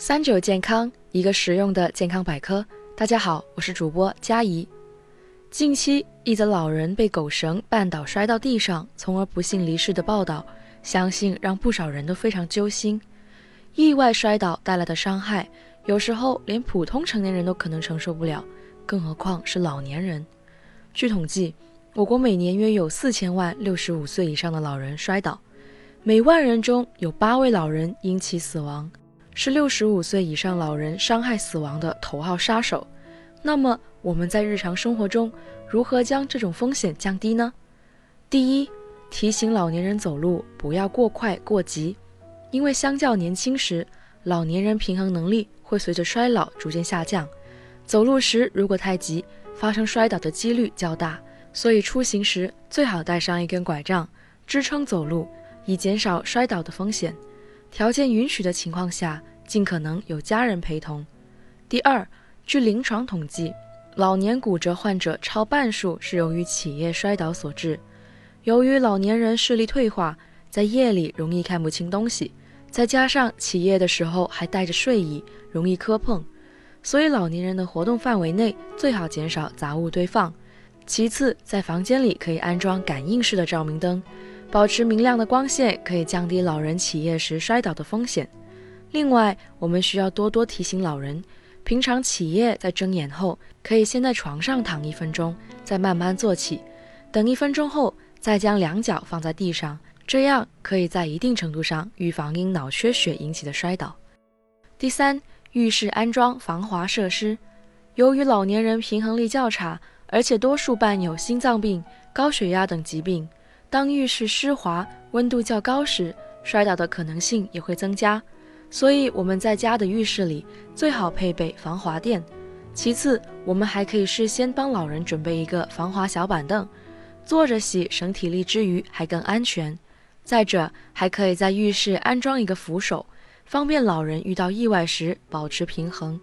三九健康，一个实用的健康百科。大家好，我是主播佳怡。近期一则老人被狗绳绊倒摔到地上，从而不幸离世的报道，相信让不少人都非常揪心。意外摔倒带来的伤害，有时候连普通成年人都可能承受不了，更何况是老年人。据统计，我国每年约有四千万六十五岁以上的老人摔倒，每万人中有八位老人因其死亡。是六十五岁以上老人伤害死亡的头号杀手。那么我们在日常生活中如何将这种风险降低呢？第一，提醒老年人走路不要过快过急，因为相较年轻时，老年人平衡能力会随着衰老逐渐下降。走路时如果太急，发生摔倒的几率较大。所以出行时最好带上一根拐杖支撑走路，以减少摔倒的风险。条件允许的情况下，尽可能有家人陪同。第二，据临床统计，老年骨折患者超半数是由于起夜摔倒所致。由于老年人视力退化，在夜里容易看不清东西，再加上起夜的时候还带着睡意，容易磕碰，所以老年人的活动范围内最好减少杂物堆放。其次，在房间里可以安装感应式的照明灯。保持明亮的光线可以降低老人起夜时摔倒的风险。另外，我们需要多多提醒老人，平常起夜在睁眼后，可以先在床上躺一分钟，再慢慢坐起，等一分钟后再将两脚放在地上，这样可以在一定程度上预防因脑缺血引起的摔倒。第三，浴室安装防滑设施。由于老年人平衡力较差，而且多数伴有心脏病、高血压等疾病。当浴室湿滑、温度较高时，摔倒的可能性也会增加，所以我们在家的浴室里最好配备防滑垫。其次，我们还可以事先帮老人准备一个防滑小板凳，坐着洗省体力之余还更安全。再者，还可以在浴室安装一个扶手，方便老人遇到意外时保持平衡。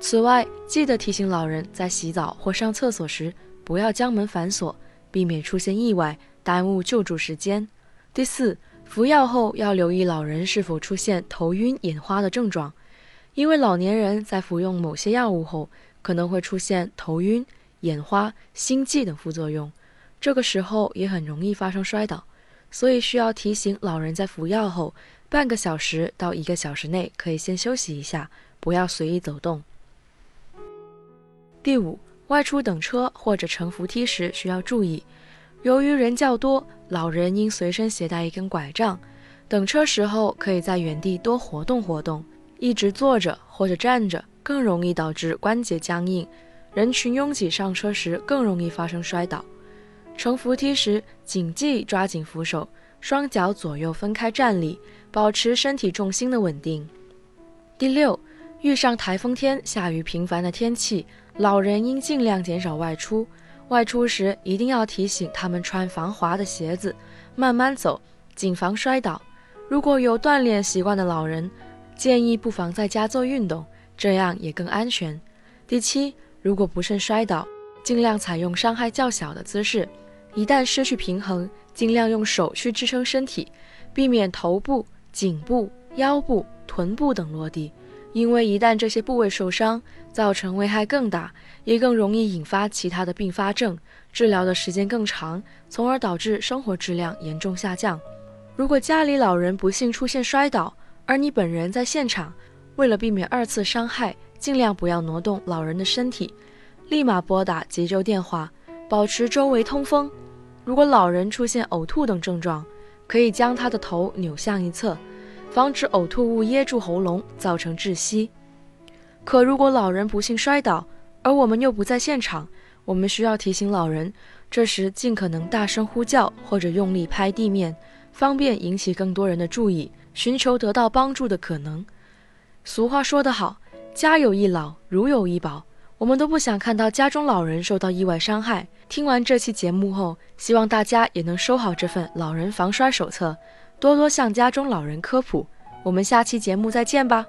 此外，记得提醒老人在洗澡或上厕所时不要将门反锁，避免出现意外。耽误救助时间。第四，服药后要留意老人是否出现头晕、眼花的症状，因为老年人在服用某些药物后可能会出现头晕、眼花、心悸等副作用，这个时候也很容易发生摔倒，所以需要提醒老人在服药后半个小时到一个小时内可以先休息一下，不要随意走动。第五，外出等车或者乘扶梯时需要注意。由于人较多，老人应随身携带一根拐杖。等车时候，可以在原地多活动活动。一直坐着或者站着，更容易导致关节僵硬。人群拥挤上车时，更容易发生摔倒。乘扶梯时，谨记抓紧扶手，双脚左右分开站立，保持身体重心的稳定。第六，遇上台风天、下雨频繁的天气，老人应尽量减少外出。外出时一定要提醒他们穿防滑的鞋子，慢慢走，谨防摔倒。如果有锻炼习惯的老人，建议不妨在家做运动，这样也更安全。第七，如果不慎摔倒，尽量采用伤害较小的姿势。一旦失去平衡，尽量用手去支撑身体，避免头部、颈部、腰部、臀部等落地。因为一旦这些部位受伤，造成危害更大，也更容易引发其他的并发症，治疗的时间更长，从而导致生活质量严重下降。如果家里老人不幸出现摔倒，而你本人在现场，为了避免二次伤害，尽量不要挪动老人的身体，立马拨打急救电话，保持周围通风。如果老人出现呕吐等症状，可以将他的头扭向一侧。防止呕吐物噎住喉咙，造成窒息。可如果老人不幸摔倒，而我们又不在现场，我们需要提醒老人，这时尽可能大声呼叫或者用力拍地面，方便引起更多人的注意，寻求得到帮助的可能。俗话说得好，家有一老，如有一宝。我们都不想看到家中老人受到意外伤害。听完这期节目后，希望大家也能收好这份老人防摔手册。多多向家中老人科普，我们下期节目再见吧。